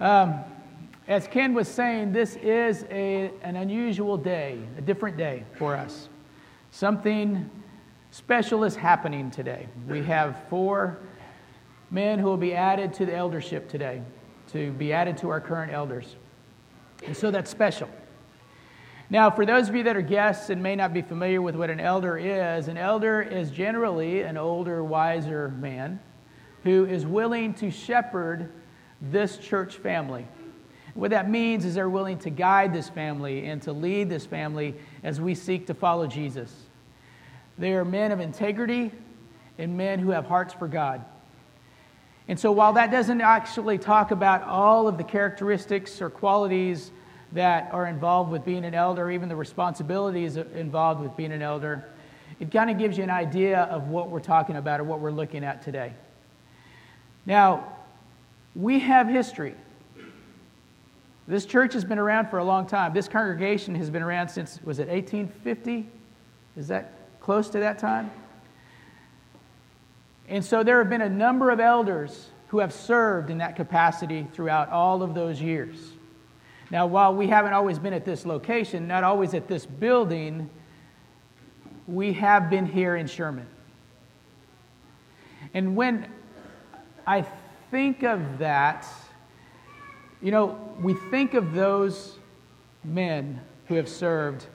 Um, as Ken was saying, this is a, an unusual day, a different day for us. Something special is happening today. We have four men who will be added to the eldership today, to be added to our current elders. And so that's special. Now, for those of you that are guests and may not be familiar with what an elder is, an elder is generally an older, wiser man who is willing to shepherd this church family. What that means is they're willing to guide this family and to lead this family as we seek to follow Jesus. They are men of integrity and men who have hearts for God. And so, while that doesn't actually talk about all of the characteristics or qualities that are involved with being an elder, even the responsibilities involved with being an elder, it kind of gives you an idea of what we're talking about or what we're looking at today. Now, we have history. This church has been around for a long time. This congregation has been around since, was it 1850? Is that close to that time? And so there have been a number of elders who have served in that capacity throughout all of those years. Now, while we haven't always been at this location, not always at this building, we have been here in Sherman. And when I think of that, you know, we think of those men who have served.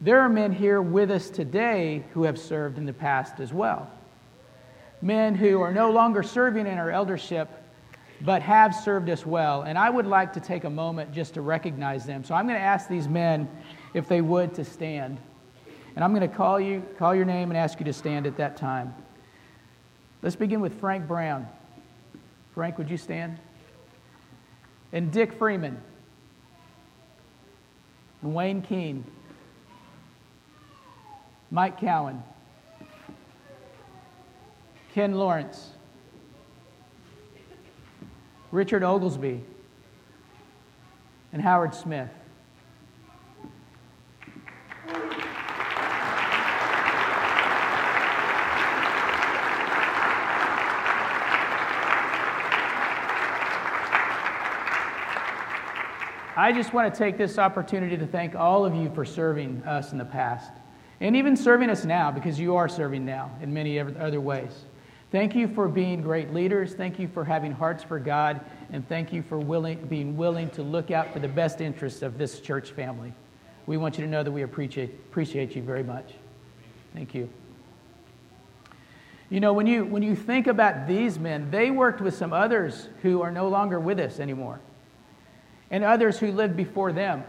There are men here with us today who have served in the past as well. Men who are no longer serving in our eldership, but have served us well. And I would like to take a moment just to recognize them. So I'm going to ask these men if they would to stand. And I'm going to call you, call your name and ask you to stand at that time. Let's begin with Frank Brown. Frank, would you stand? And Dick Freeman. And Wayne Keene. Mike Cowan. Ken Lawrence. Richard Oglesby, and Howard Smith. I just want to take this opportunity to thank all of you for serving us in the past and even serving us now because you are serving now in many other ways. Thank you for being great leaders. Thank you for having hearts for God. And thank you for willing, being willing to look out for the best interests of this church family. We want you to know that we appreciate, appreciate you very much. Thank you. You know, when you, when you think about these men, they worked with some others who are no longer with us anymore, and others who lived before them.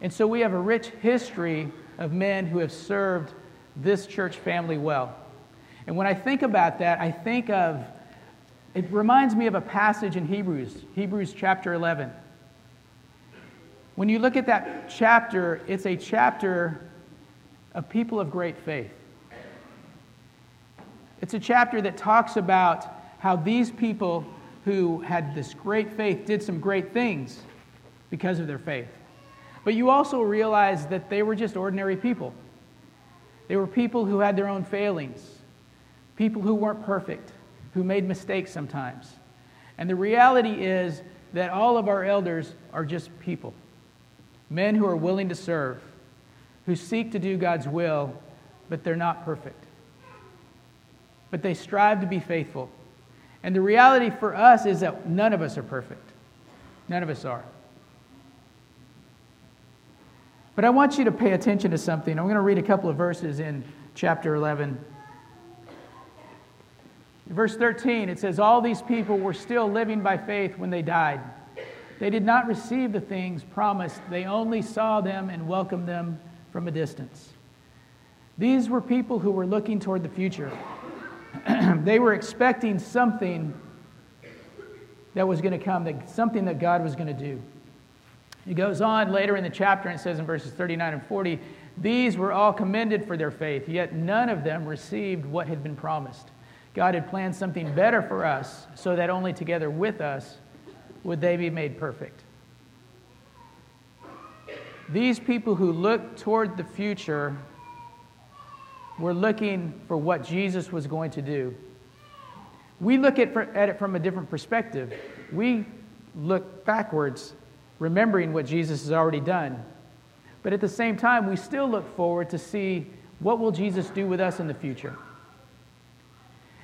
And so we have a rich history of men who have served this church family well. And when I think about that, I think of, it reminds me of a passage in Hebrews, Hebrews chapter 11. When you look at that chapter, it's a chapter of people of great faith. It's a chapter that talks about how these people who had this great faith did some great things because of their faith. But you also realize that they were just ordinary people. They were people who had their own failings people who weren't perfect, who made mistakes sometimes. And the reality is that all of our elders are just people, men who are willing to serve, who seek to do God's will, but they're not perfect. But they strive to be faithful. And the reality for us is that none of us are perfect. None of us are. But I want you to pay attention to something. I'm going to read a couple of verses in chapter 11 verse 13, it says, All these people were still living by faith when they died. They did not receive the things promised, they only saw them and welcomed them from a distance. These were people who were looking toward the future. they were expecting something that was going to come, that, something that God was going to do. He goes on later in the chapter and says in verses 39 and 40 These were all commended for their faith, yet none of them received what had been promised. God had planned something better for us so that only together with us would they be made perfect. These people who look toward the future were looking for what Jesus was going to do. We look at, at it from a different perspective. We look backwards, remembering what Jesus has already done. But at the same time, we still look forward to see what will Jesus do with us in the future.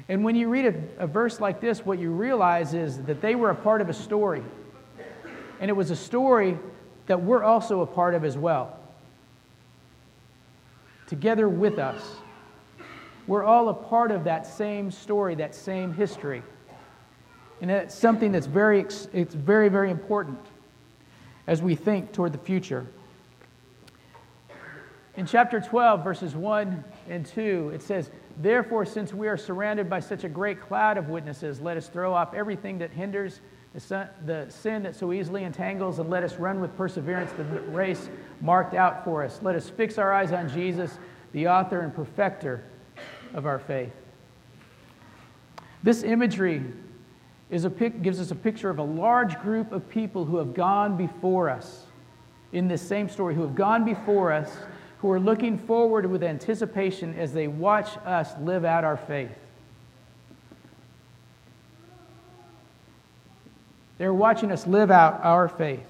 And when you read a, a, verse like this, what you realize is that they were a part of a story. And it was a story that we're also a part of as well. Together with us. We're all a part of that same story, that same history. And that's something that's very, it's very, very important as we think toward the future. In chapter 12, verses 1 and 2, it says, Therefore, since we are surrounded by such a great cloud of witnesses, let us throw off everything that hinders, the, sin that so easily entangles, and let us run with perseverance the race marked out for us. Let us fix our eyes on Jesus, the author and perfecter of our faith. This imagery is a pic, gives us a picture of a large group of people who have gone before us in this same story, who have gone before us, who are looking forward with anticipation as they watch us live out our faith. They're watching us live out our faith.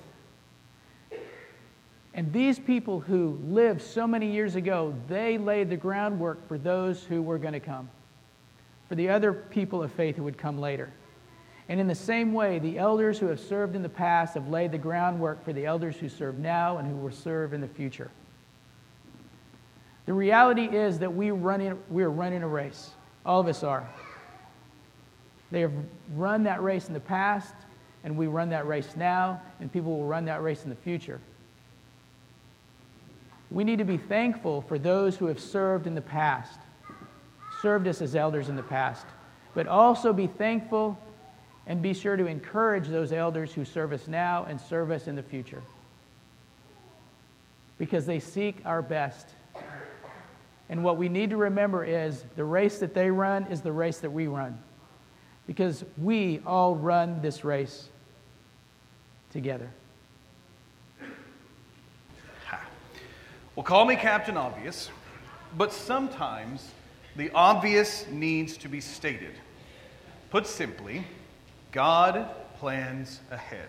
And these people who lived so many years ago, they laid the groundwork for those who were going to come, for the other people of faith who would come later. And in the same way, the elders who have served in the past have laid the groundwork for the elders who serve now and who will serve in the future. The reality is that we, running, we are running a race. All of us are. They have run that race in the past, and we run that race now, and people will run that race in the future. We need to be thankful for those who have served in the past, served us as elders in the past, but also be thankful and be sure to encourage those elders who serve us now and serve us in the future. Because they seek our best. And what we need to remember is the race that they run is the race that we run. Because we all run this race together. Well, call me Captain Obvious, but sometimes the obvious needs to be stated. Put simply, God plans ahead,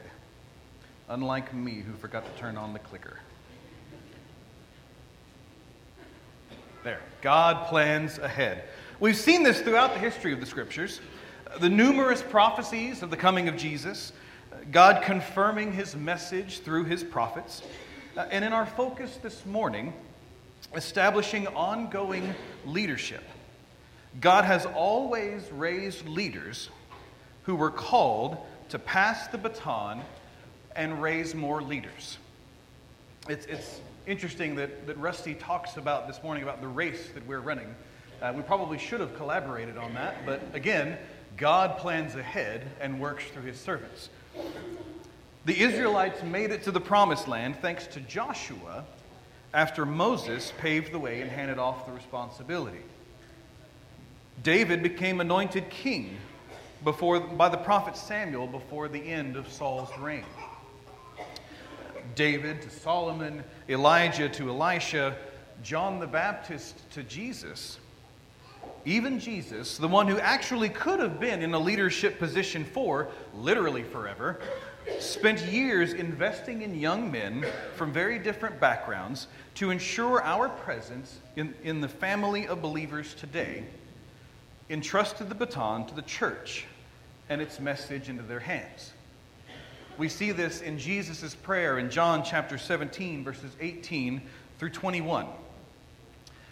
unlike me who forgot to turn on the clicker. There, God plans ahead. We've seen this throughout the history of the scriptures. The numerous prophecies of the coming of Jesus, God confirming his message through his prophets, and in our focus this morning, establishing ongoing leadership. God has always raised leaders who were called to pass the baton and raise more leaders. It's, it's interesting that, that Rusty talks about this morning about the race that we're running. Uh, we probably should have collaborated on that, but again, God plans ahead and works through his servants. The Israelites made it to the promised land thanks to Joshua after Moses paved the way and handed off the responsibility. David became anointed king before, by the prophet Samuel before the end of Saul's reign. David to Solomon, Elijah to Elisha, John the Baptist to Jesus. Even Jesus, the one who actually could have been in a leadership position for literally forever, spent years investing in young men from very different backgrounds to ensure our presence in, in the family of believers today entrusted the baton to the church and its message into their hands. We see this in Jesus' prayer in John chapter 17, verses 18 through 21.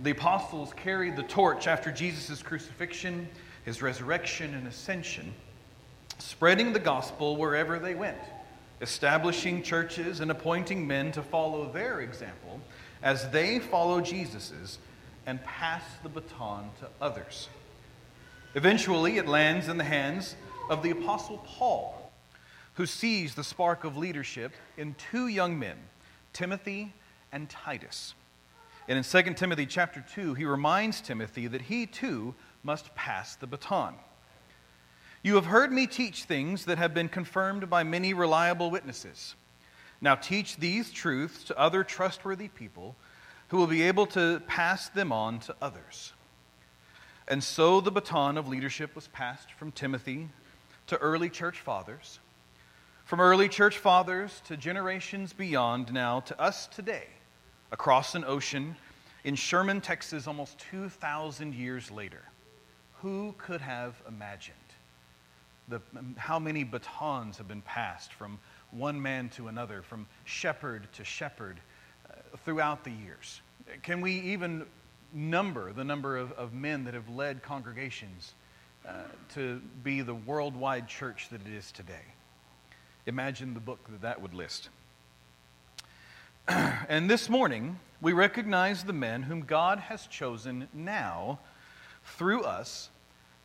The apostles carried the torch after Jesus' crucifixion, his resurrection, and ascension, spreading the gospel wherever they went, establishing churches and appointing men to follow their example as they follow Jesus's and pass the baton to others. Eventually, it lands in the hands of the Apostle Paul, who sees the spark of leadership in two young men, Timothy and Titus. And in 2 Timothy chapter 2, he reminds Timothy that he too must pass the baton. You have heard me teach things that have been confirmed by many reliable witnesses. Now teach these truths to other trustworthy people who will be able to pass them on to others. And so the baton of leadership was passed from Timothy to early church fathers, from early church fathers to generations beyond, now to us today, across an ocean in Sherman, Texas, almost 2,000 years later. Who could have imagined the, how many batons have been passed from one man to another, from shepherd to shepherd uh, throughout the years? Can we even number the number of, of men that have led congregations uh, to be the worldwide church that it is today. Imagine the book that that would list. and this morning, we recognize the men whom God has chosen now through us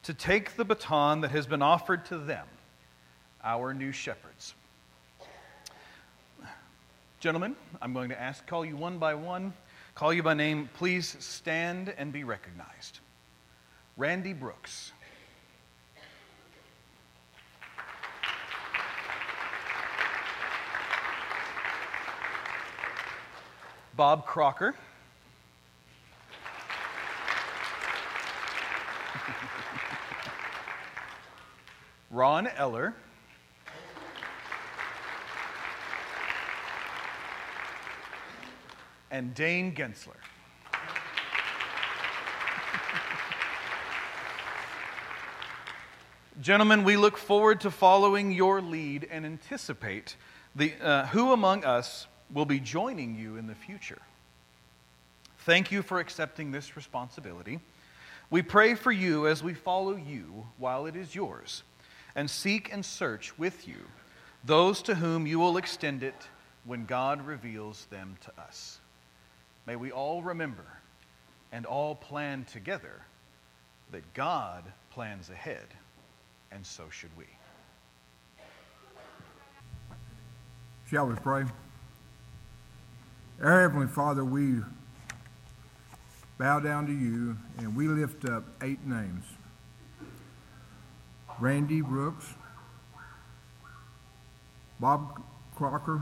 to take the baton that has been offered to them, our new shepherds. Gentlemen, I'm going to ask, call you one by one call you by name, please stand and be recognized. Randy Brooks. Bob Crocker. Ron Eller. and Dane Gensler. Gentlemen, we look forward to following your lead and anticipate the, uh, who among us will be joining you in the future. Thank you for accepting this responsibility. We pray for you as we follow you while it is yours, and seek and search with you those to whom you will extend it when God reveals them to us. May we all remember and all plan together that God plans ahead, and so should we. Shall we pray? Our Heavenly Father, we bow down to you and we lift up eight names Randy Brooks, Bob Crocker,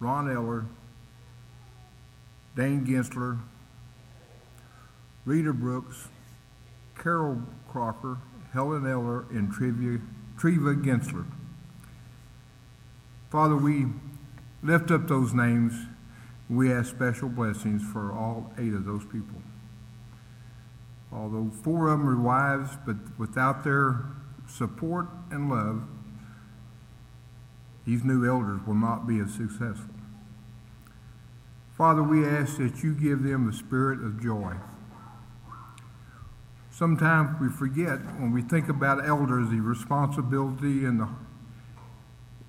Ron Eller, Dane Gensler, Rita Brooks, Carol Crocker, Helen Eller, and Trivia, Treva Gensler. Father, we lift up those names. We ask special blessings for all eight of those people. Although four of them are wives, but without their support and love, these new elders will not be as successful. Father, we ask that you give them the spirit of joy. Sometimes we forget when we think about elders the responsibility and the,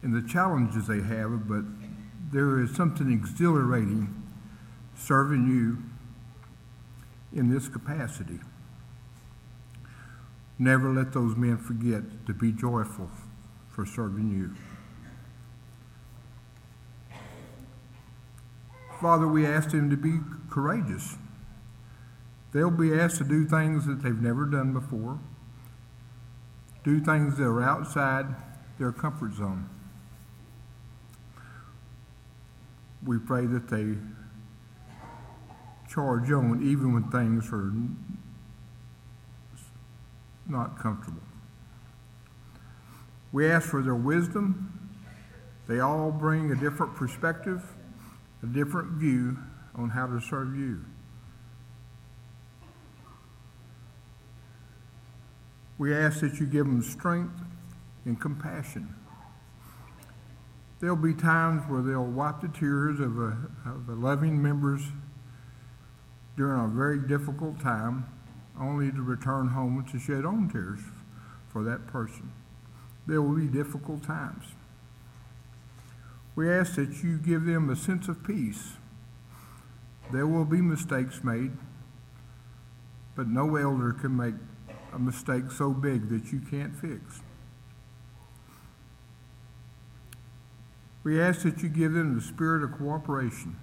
and the challenges they have, but there is something exhilarating serving you in this capacity. Never let those men forget to be joyful for serving you. Father, we ask them to be courageous. They'll be asked to do things that they've never done before, do things that are outside their comfort zone. We pray that they charge on even when things are not comfortable. We ask for their wisdom. They all bring a different perspective a different view on how to serve you. We ask that you give them strength and compassion. There'll be times where they'll wipe the tears of a, of a loving members during a very difficult time, only to return home to shed own tears for that person. There will be difficult times. We ask that you give them a sense of peace. There will be mistakes made, but no elder can make a mistake so big that you can't fix. We ask that you give them the spirit of cooperation.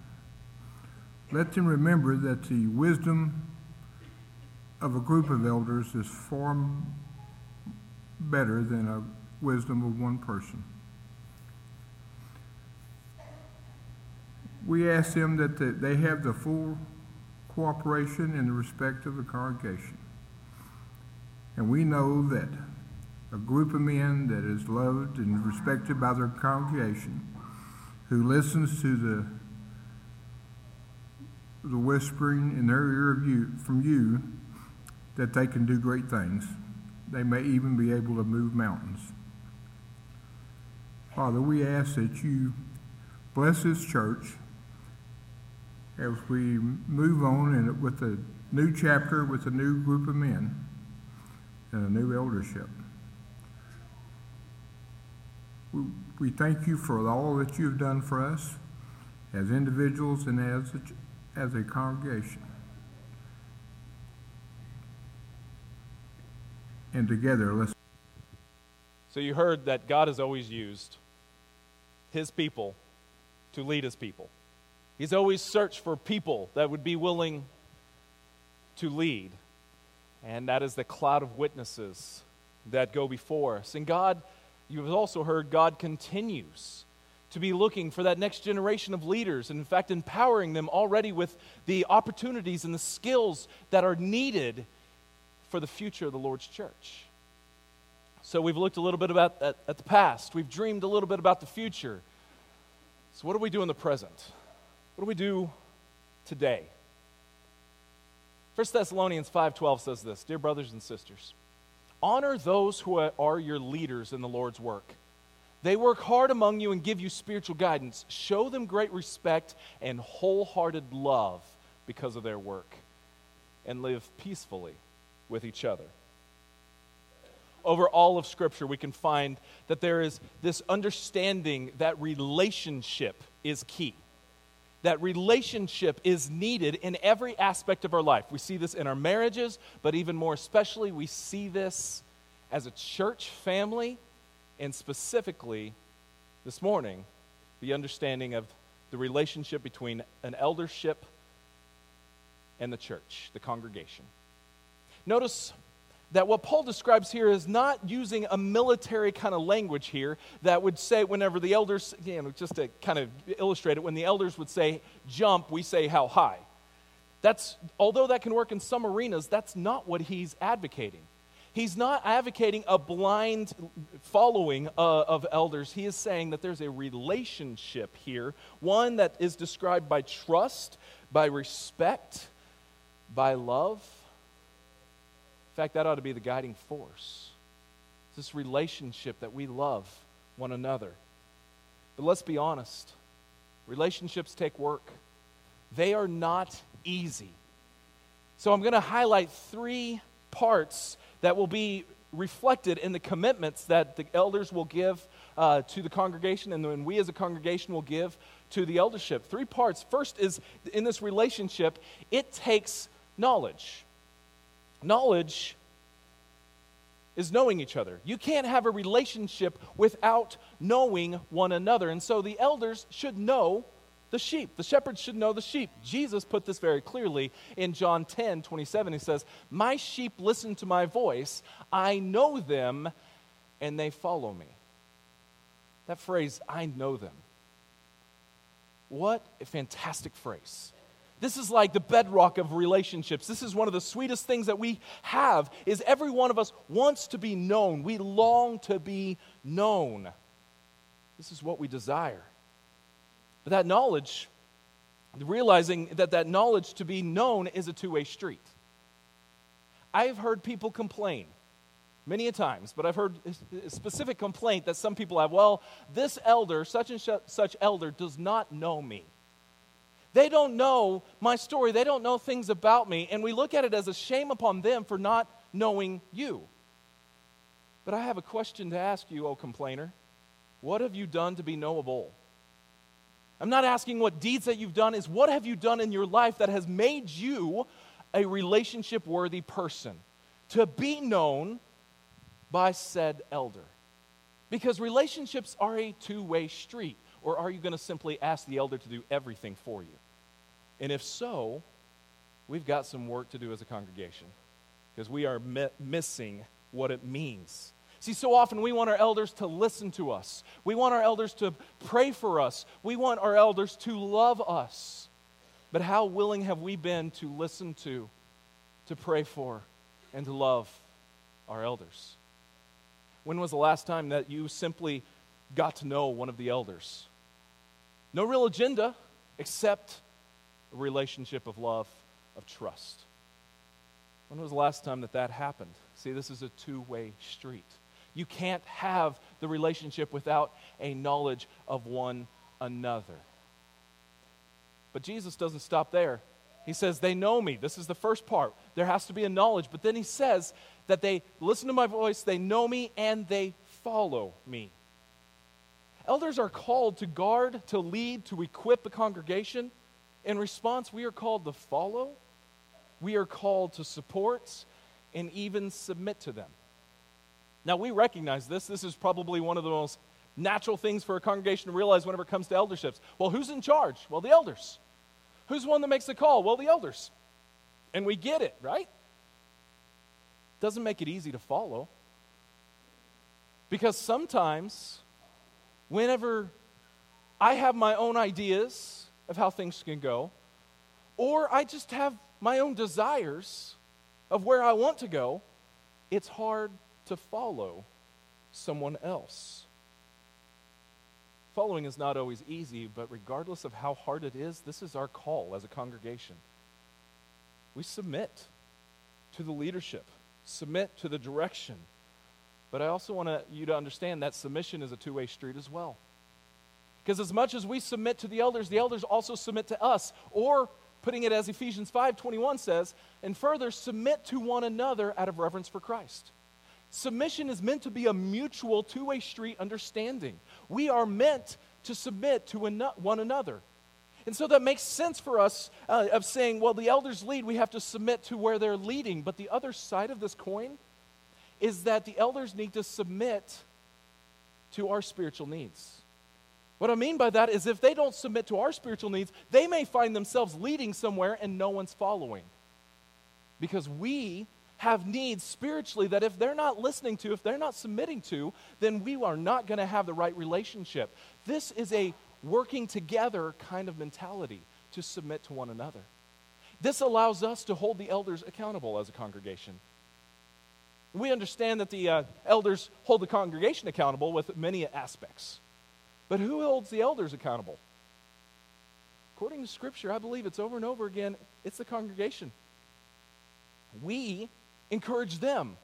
Let them remember that the wisdom of a group of elders is far better than a wisdom of one person. We ask them that they have the full cooperation and the respect of the congregation. And we know that a group of men that is loved and respected by their congregation, who listens to the the whispering in their ear of you, from you that they can do great things. They may even be able to move mountains. Father, we ask that you bless this church as we move on with a new chapter with a new group of men and a new eldership. We, thank you for all that you've done for us as individuals and as a, as a congregation. And together, let's. So you heard that God has always used his people to lead his people. He's always searched for people that would be willing to lead. And that is the cloud of witnesses that go before us. And God You've also heard God continues to be looking for that next generation of leaders, and in fact, empowering them already with the opportunities and the skills that are needed for the future of the Lord's church. So, we've looked a little bit about at, at the past, we've dreamed a little bit about the future. So, what do we do in the present? What do we do today? 1 Thessalonians 5:12 says this, "Dear brothers and sisters, Honor those who are your leaders in the Lord's work. They work hard among you and give you spiritual guidance. Show them great respect and wholehearted love because of their work, and live peacefully with each other. Over all of Scripture, we can find that there is this understanding that relationship is key that relationship is needed in every aspect of our life. We see this in our marriages, but even more especially, we see this as a church family, and specifically this morning, the understanding of the relationship between an eldership and the church, the congregation. Notice that what Paul describes here is not using a military kind of language here that would say, whenever the elders, you know, just to kind of illustrate it, when the elders would say jump, we say how high. That's, although that can work in some arenas, that's not what he's advocating. He's not advocating a blind following uh, of elders. He is saying that there's a relationship here, one that is described by trust, by respect, by love fact, that ought to be the guiding force. It's this relationship that we love one another. But let's be honest relationships take work, they are not easy. So I'm going to highlight three parts that will be reflected in the commitments that the elders will give uh, to the congregation and then we as a congregation will give to the eldership. Three parts. First is in this relationship, it takes knowledge. Knowledge is knowing each other. You can't have a relationship without knowing one another. And so the elders should know the sheep. The shepherds should know the sheep. Jesus put this very clearly in John 10 27. He says, My sheep listen to my voice. I know them, and they follow me. That phrase, I know them. What a fantastic phrase. This is like the bedrock of relationships. This is one of the sweetest things that we have is every one of us wants to be known. We long to be known. This is what we desire. But that knowledge, realizing that that knowledge to be known is a two-way street. I've heard people complain many a times, but I've heard a specific complaint that some people have, well, this elder, such and such elder does not know me. They don't know my story. They don't know things about me. And we look at it as a shame upon them for not knowing you. But I have a question to ask you, O complainer. What have you done to be knowable? I'm not asking what deeds that you've done, is what have you done in your life that has made you a relationship worthy person to be known by said elder? Because relationships are a two way street. Or are you going to simply ask the elder to do everything for you? And if so, we've got some work to do as a congregation because we are mi- missing what it means. See, so often we want our elders to listen to us. We want our elders to pray for us. We want our elders to love us. But how willing have we been to listen to, to pray for, and to love our elders? When was the last time that you simply got to know one of the elders? No real agenda except a relationship of love, of trust. When was the last time that that happened? See, this is a two way street. You can't have the relationship without a knowledge of one another. But Jesus doesn't stop there. He says, They know me. This is the first part. There has to be a knowledge. But then he says that they listen to my voice, they know me, and they follow me. Elders are called to guard, to lead, to equip the congregation. In response, we are called to follow, we are called to support, and even submit to them. Now, we recognize this. This is probably one of the most natural things for a congregation to realize whenever it comes to elderships. Well, who's in charge? Well, the elders. Who's the one that makes the call? Well, the elders. And we get it, right? Doesn't make it easy to follow. Because sometimes whenever I have my own ideas of how things can go, or I just have my own desires of where I want to go, it's hard to follow someone else. Following is not always easy, but regardless of how hard it is, this is our call as a congregation. We submit to the leadership, submit to the direction but I also want you to understand that submission is a two way street as well. Because as much as we submit to the elders, the elders also submit to us. Or, putting it as Ephesians 5 21 says, and further, submit to one another out of reverence for Christ. Submission is meant to be a mutual two way street understanding. We are meant to submit to one another. And so that makes sense for us uh, of saying, well, the elders lead, we have to submit to where they're leading. But the other side of this coin is that the elders need to submit to our spiritual needs. What I mean by that is if they don't submit to our spiritual needs, they may find themselves leading somewhere and no one's following. Because we have needs spiritually that if they're not listening to, if they're not submitting to, then we are not going to have the right relationship. This is a working together kind of mentality to submit to one another. This allows us to hold the elders accountable as a congregation. We understand that the uh, elders hold the congregation accountable with many aspects. But who holds the elders accountable? According to Scripture, I believe it's over and over again it's the congregation. We encourage them,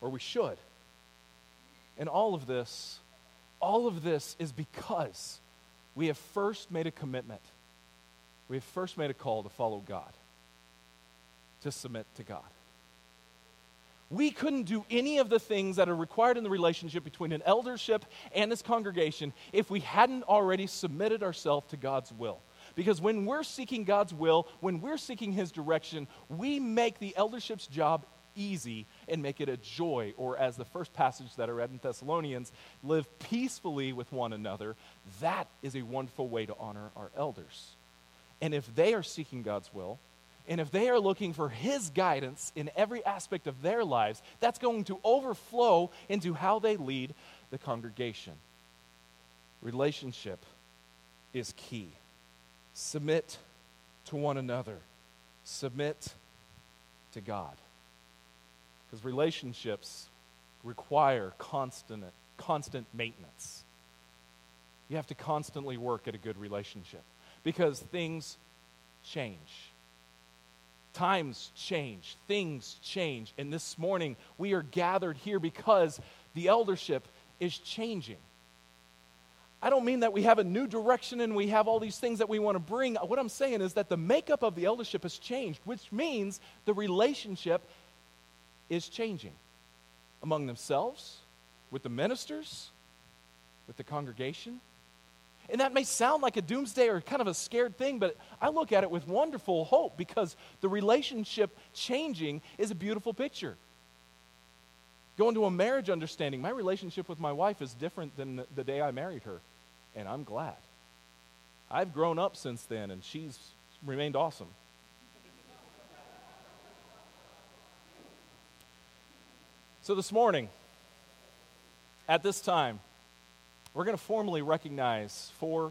or we should. And all of this, all of this is because we have first made a commitment. We have first made a call to follow God, to submit to God. We couldn't do any of the things that are required in the relationship between an eldership and this congregation if we hadn't already submitted ourselves to God's will. Because when we're seeking God's will, when we're seeking His direction, we make the eldership's job easy and make it a joy. Or, as the first passage that I read in Thessalonians, live peacefully with one another. That is a wonderful way to honor our elders. And if they are seeking God's will, and if they are looking for His guidance in every aspect of their lives, that's going to overflow into how they lead the congregation. Relationship is key. Submit to one another, submit to God. Because relationships require constant, constant maintenance. You have to constantly work at a good relationship because things change Times change, things change. And this morning, we are gathered here because the eldership is changing. I don't mean that we have a new direction and we have all these things that we want to bring. What I'm saying is that the makeup of the eldership has changed, which means the relationship is changing among themselves, with the ministers, with the congregation. And that may sound like a doomsday or kind of a scared thing, but I look at it with wonderful hope because the relationship changing is a beautiful picture. Go into a marriage understanding my relationship with my wife is different than the, the day I married her, and I'm glad. I've grown up since then, and she's remained awesome. So, this morning, at this time, we're going to formally recognize four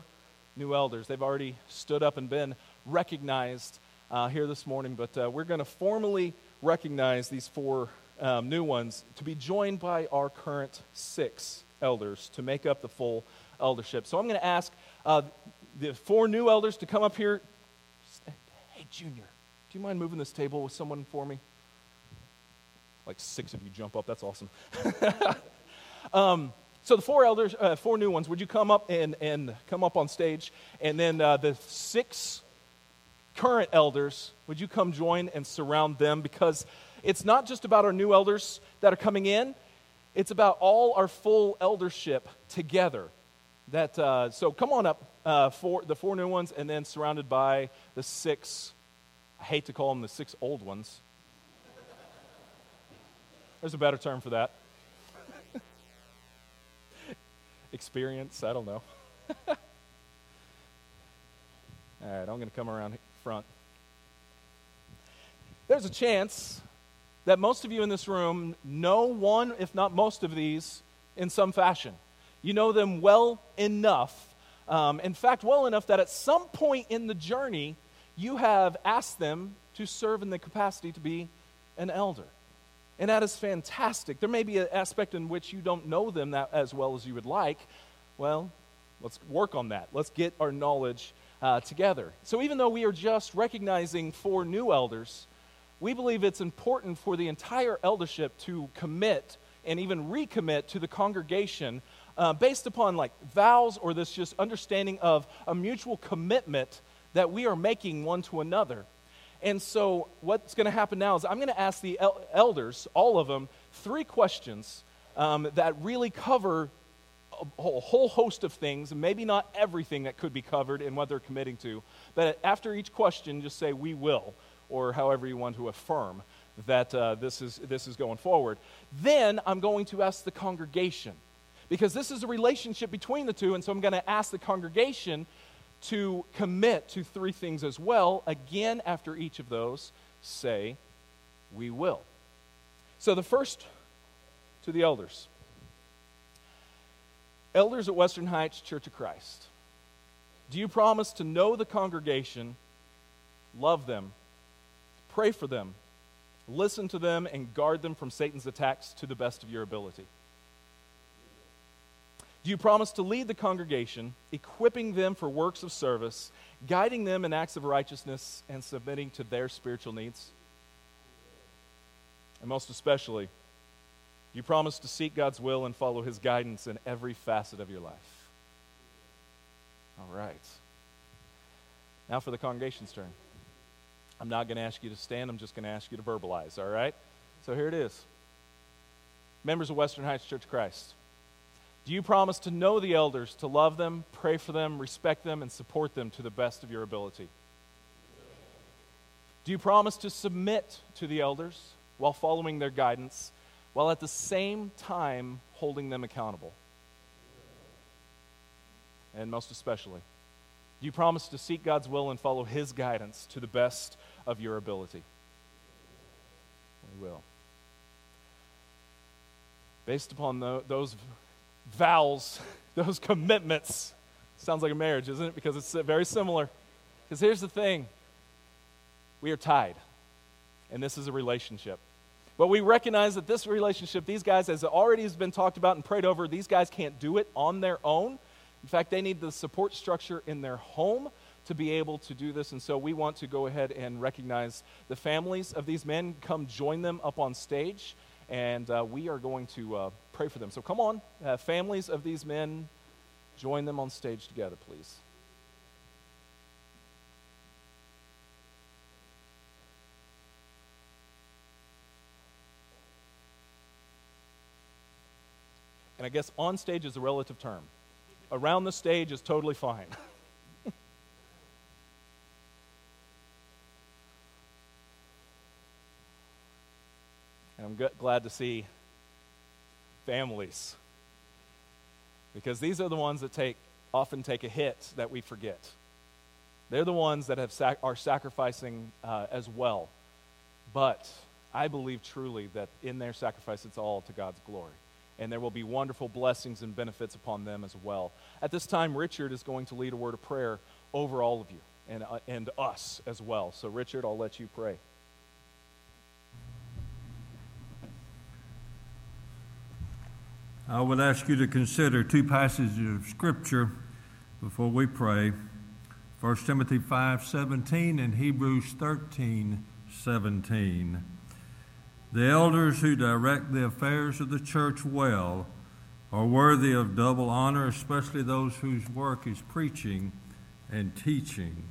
new elders. They've already stood up and been recognized uh, here this morning, but uh, we're going to formally recognize these four um, new ones to be joined by our current six elders to make up the full eldership. So I'm going to ask uh, the four new elders to come up here. Hey, Junior, do you mind moving this table with someone for me? Like six of you jump up. That's awesome. um, so the four elders, uh, four new ones, would you come up and, and come up on stage? And then uh, the six current elders, would you come join and surround them? Because it's not just about our new elders that are coming in, it's about all our full eldership together. That, uh, so come on up, uh, the four new ones, and then surrounded by the six, I hate to call them the six old ones. There's a better term for that. Experience, I don't know. All right, I'm going to come around front. There's a chance that most of you in this room know one, if not most of these, in some fashion. You know them well enough, um, in fact, well enough that at some point in the journey, you have asked them to serve in the capacity to be an elder. And that is fantastic. There may be an aspect in which you don't know them that as well as you would like. Well, let's work on that. Let's get our knowledge uh, together. So, even though we are just recognizing four new elders, we believe it's important for the entire eldership to commit and even recommit to the congregation uh, based upon like vows or this just understanding of a mutual commitment that we are making one to another. And so, what's going to happen now is I'm going to ask the el- elders, all of them, three questions um, that really cover a whole host of things, maybe not everything that could be covered in what they're committing to. But after each question, just say, We will or however you want to affirm that uh, this, is, this is going forward. Then I'm going to ask the congregation, because this is a relationship between the two, and so I'm going to ask the congregation to commit to three things as well. Again, after each of those, say, We will. So the first to the elders. Elders at Western Heights Church of Christ, do you promise to know the congregation, love them, Pray for them, listen to them, and guard them from Satan's attacks to the best of your ability. Do you promise to lead the congregation, equipping them for works of service, guiding them in acts of righteousness, and submitting to their spiritual needs? And most especially, you promise to seek God's will and follow His guidance in every facet of your life? All right. Now for the congregation's turn. I'm not going to ask you to stand, I'm just going to ask you to verbalize, all right? So here it is. Members of Western Heights Church of Christ, do you promise to know the elders, to love them, pray for them, respect them, and support them to the best of your ability? Do you promise to submit to the elders while following their guidance, while at the same time holding them accountable? And most especially, do you promise to seek God's will and follow His guidance to the best of your ability? We will. Based upon those vows, those commitments, sounds like a marriage, isn't it? Because it's very similar. Because here's the thing we are tied, and this is a relationship. But we recognize that this relationship, these guys, as already has been talked about and prayed over, these guys can't do it on their own. In fact, they need the support structure in their home to be able to do this. And so we want to go ahead and recognize the families of these men. Come join them up on stage, and uh, we are going to uh, pray for them. So come on, uh, families of these men, join them on stage together, please. And I guess on stage is a relative term around the stage is totally fine. and I'm g- glad to see families. Because these are the ones that take, often take a hit that we forget. They're the ones that have sac- are sacrificing uh, as well. But I believe truly that in their sacrifice, it's all to God's glory. And there will be wonderful blessings and benefits upon them as well. At this time, Richard is going to lead a word of prayer over all of you and, uh, and us as well. So, Richard, I'll let you pray. I would ask you to consider two passages of Scripture before we pray 1 Timothy 5:17 and Hebrews 13:17. The elders who direct the affairs of the church well are worthy of double honor, especially those whose work is preaching and teaching.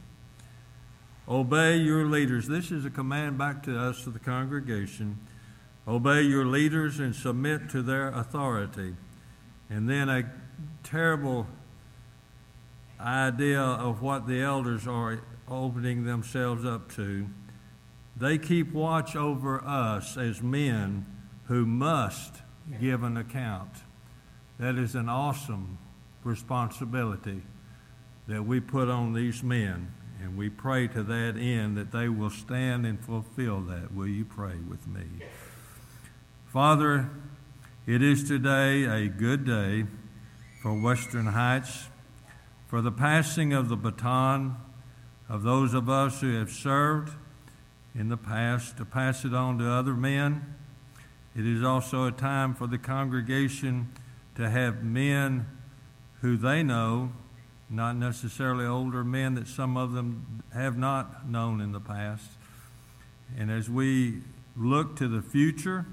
Obey your leaders. This is a command back to us, to the congregation. Obey your leaders and submit to their authority. And then a terrible idea of what the elders are opening themselves up to. They keep watch over us as men who must give an account. That is an awesome responsibility that we put on these men. And we pray to that end that they will stand and fulfill that. Will you pray with me? Father, it is today a good day for Western Heights, for the passing of the baton of those of us who have served in the past to pass it on to other men. It is also a time for the congregation to have men who they know, not necessarily older men that some of them have not known in the past. And as we look to the future,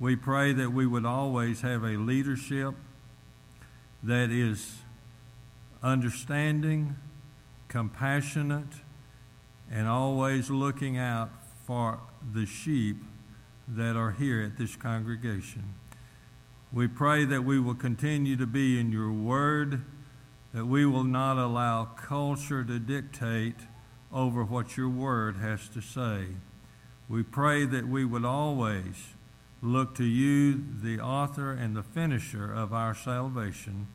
we pray that we would always have a leadership that is understanding, compassionate, and always looking out for the sheep that are here at this congregation. We pray that we will continue to be in your word, that we will not allow culture to dictate over what your word has to say. We pray that we would always look to you, the author and the finisher of our salvation.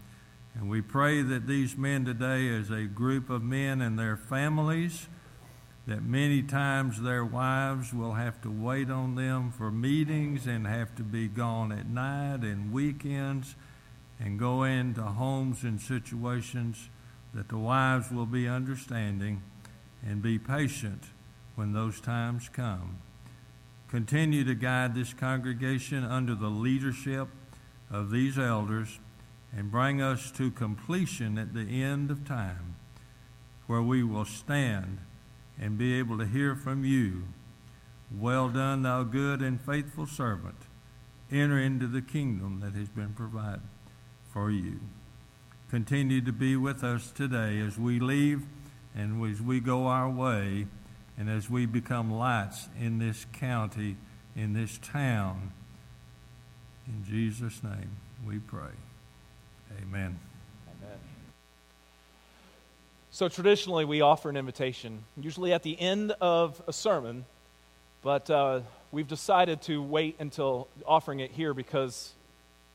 And we pray that these men today, as a group of men and their families, that many times their wives will have to wait on them for meetings and have to be gone at night and weekends and go into homes and situations that the wives will be understanding and be patient when those times come. Continue to guide this congregation under the leadership of these elders and bring us to completion at the end of time, where we will stand and be able to hear from you. Well done, thou good and faithful servant. Enter into the kingdom that has been provided for you. Continue to be with us today as we leave and as we go our way and as we become lights in this county, in this town. In Jesus' name we pray. Amen. Amen. So traditionally, we offer an invitation, usually at the end of a sermon, but uh, we've decided to wait until offering it here because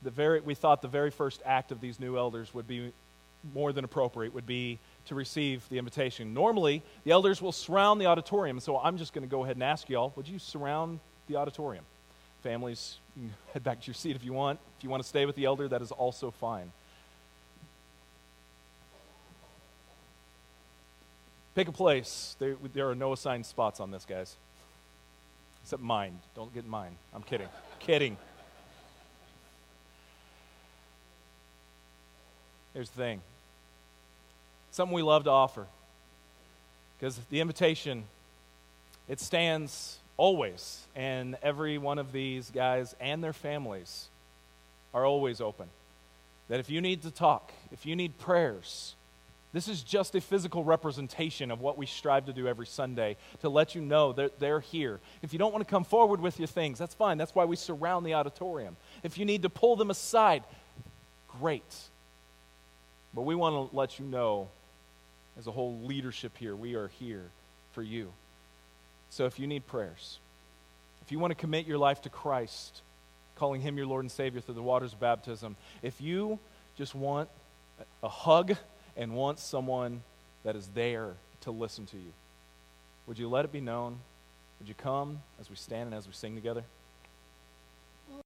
the very, we thought the very first act of these new elders would be more than appropriate, would be to receive the invitation. Normally, the elders will surround the auditorium, so I'm just going to go ahead and ask y'all would you surround the auditorium? Families, head back to your seat if you want. If you want to stay with the elder, that is also fine. Pick a place. There, there are no assigned spots on this, guys. Except mine. Don't get mine. I'm kidding. kidding. Here's the thing something we love to offer. Because the invitation, it stands always, and every one of these guys and their families are always open. That if you need to talk, if you need prayers, this is just a physical representation of what we strive to do every Sunday to let you know that they're here. If you don't want to come forward with your things, that's fine. That's why we surround the auditorium. If you need to pull them aside, great. But we want to let you know, as a whole leadership here, we are here for you. So if you need prayers, if you want to commit your life to Christ, calling Him your Lord and Savior through the waters of baptism, if you just want a hug and want someone that is there to listen to you, would you let it be known? Would you come as we stand and as we sing together?